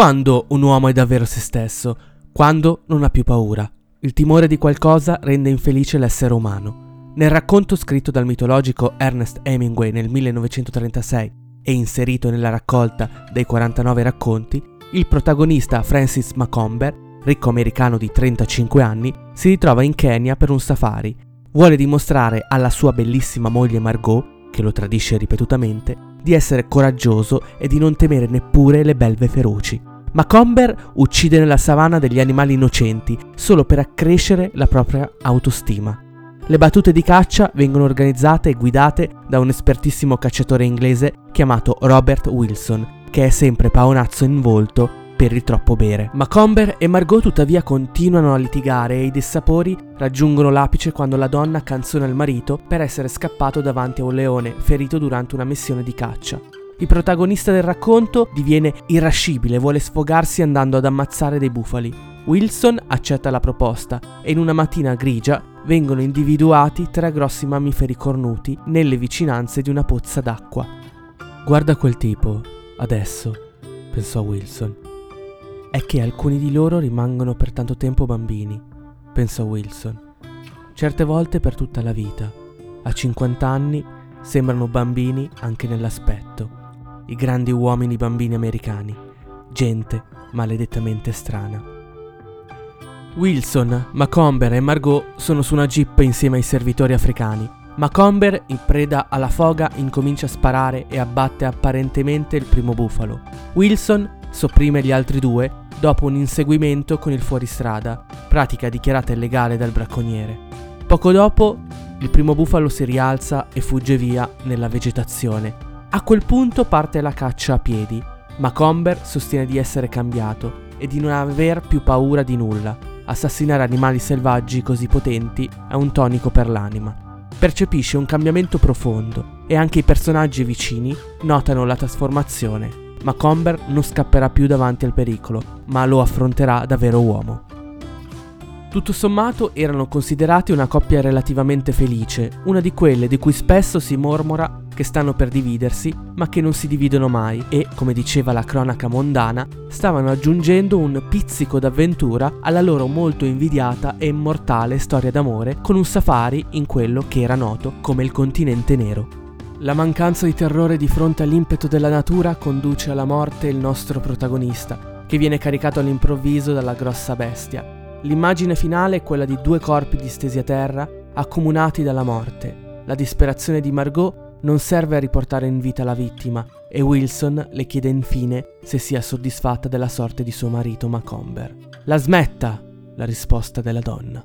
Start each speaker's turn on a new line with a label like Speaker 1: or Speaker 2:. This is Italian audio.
Speaker 1: Quando un uomo è davvero se stesso? Quando non ha più paura. Il timore di qualcosa rende infelice l'essere umano. Nel racconto scritto dal mitologico Ernest Hemingway nel 1936 e inserito nella raccolta dei 49 racconti, il protagonista Francis Macomber, ricco americano di 35 anni, si ritrova in Kenya per un safari. Vuole dimostrare alla sua bellissima moglie Margot, che lo tradisce ripetutamente, di essere coraggioso e di non temere neppure le belve feroci. Macomber uccide nella savana degli animali innocenti solo per accrescere la propria autostima. Le battute di caccia vengono organizzate e guidate da un espertissimo cacciatore inglese chiamato Robert Wilson, che è sempre paonazzo in volto per il troppo bere. Macomber e Margot tuttavia continuano a litigare e i dissapori raggiungono l'apice quando la donna canzona il marito per essere scappato davanti a un leone ferito durante una missione di caccia. Il protagonista del racconto diviene irascibile vuole sfogarsi andando ad ammazzare dei bufali. Wilson accetta la proposta e in una mattina grigia vengono individuati tre grossi mammiferi cornuti nelle vicinanze di una pozza d'acqua. Guarda quel tipo, adesso, pensò Wilson. È che alcuni di loro rimangono per tanto tempo bambini, pensò Wilson. Certe volte per tutta la vita. A 50 anni sembrano bambini anche nell'aspetto i grandi uomini bambini americani, gente maledettamente strana. Wilson, Macomber e Margot sono su una jeep insieme ai servitori africani. Macomber, in preda alla foga, incomincia a sparare e abbatte apparentemente il primo bufalo. Wilson sopprime gli altri due dopo un inseguimento con il fuoristrada, pratica dichiarata illegale dal bracconiere. Poco dopo, il primo bufalo si rialza e fugge via nella vegetazione, a quel punto parte la caccia a piedi, ma Comber sostiene di essere cambiato e di non aver più paura di nulla. Assassinare animali selvaggi così potenti è un tonico per l'anima. Percepisce un cambiamento profondo e anche i personaggi vicini notano la trasformazione, ma Comber non scapperà più davanti al pericolo, ma lo affronterà da vero uomo. Tutto sommato erano considerati una coppia relativamente felice, una di quelle di cui spesso si mormora che stanno per dividersi, ma che non si dividono mai e, come diceva la cronaca mondana, stavano aggiungendo un pizzico d'avventura alla loro molto invidiata e immortale storia d'amore con un safari in quello che era noto come il continente nero. La mancanza di terrore di fronte all'impeto della natura conduce alla morte il nostro protagonista, che viene caricato all'improvviso dalla grossa bestia L'immagine finale è quella di due corpi distesi a terra, accomunati dalla morte. La disperazione di Margot non serve a riportare in vita la vittima e Wilson le chiede infine se sia soddisfatta della sorte di suo marito Macomber. La smetta, la risposta della donna.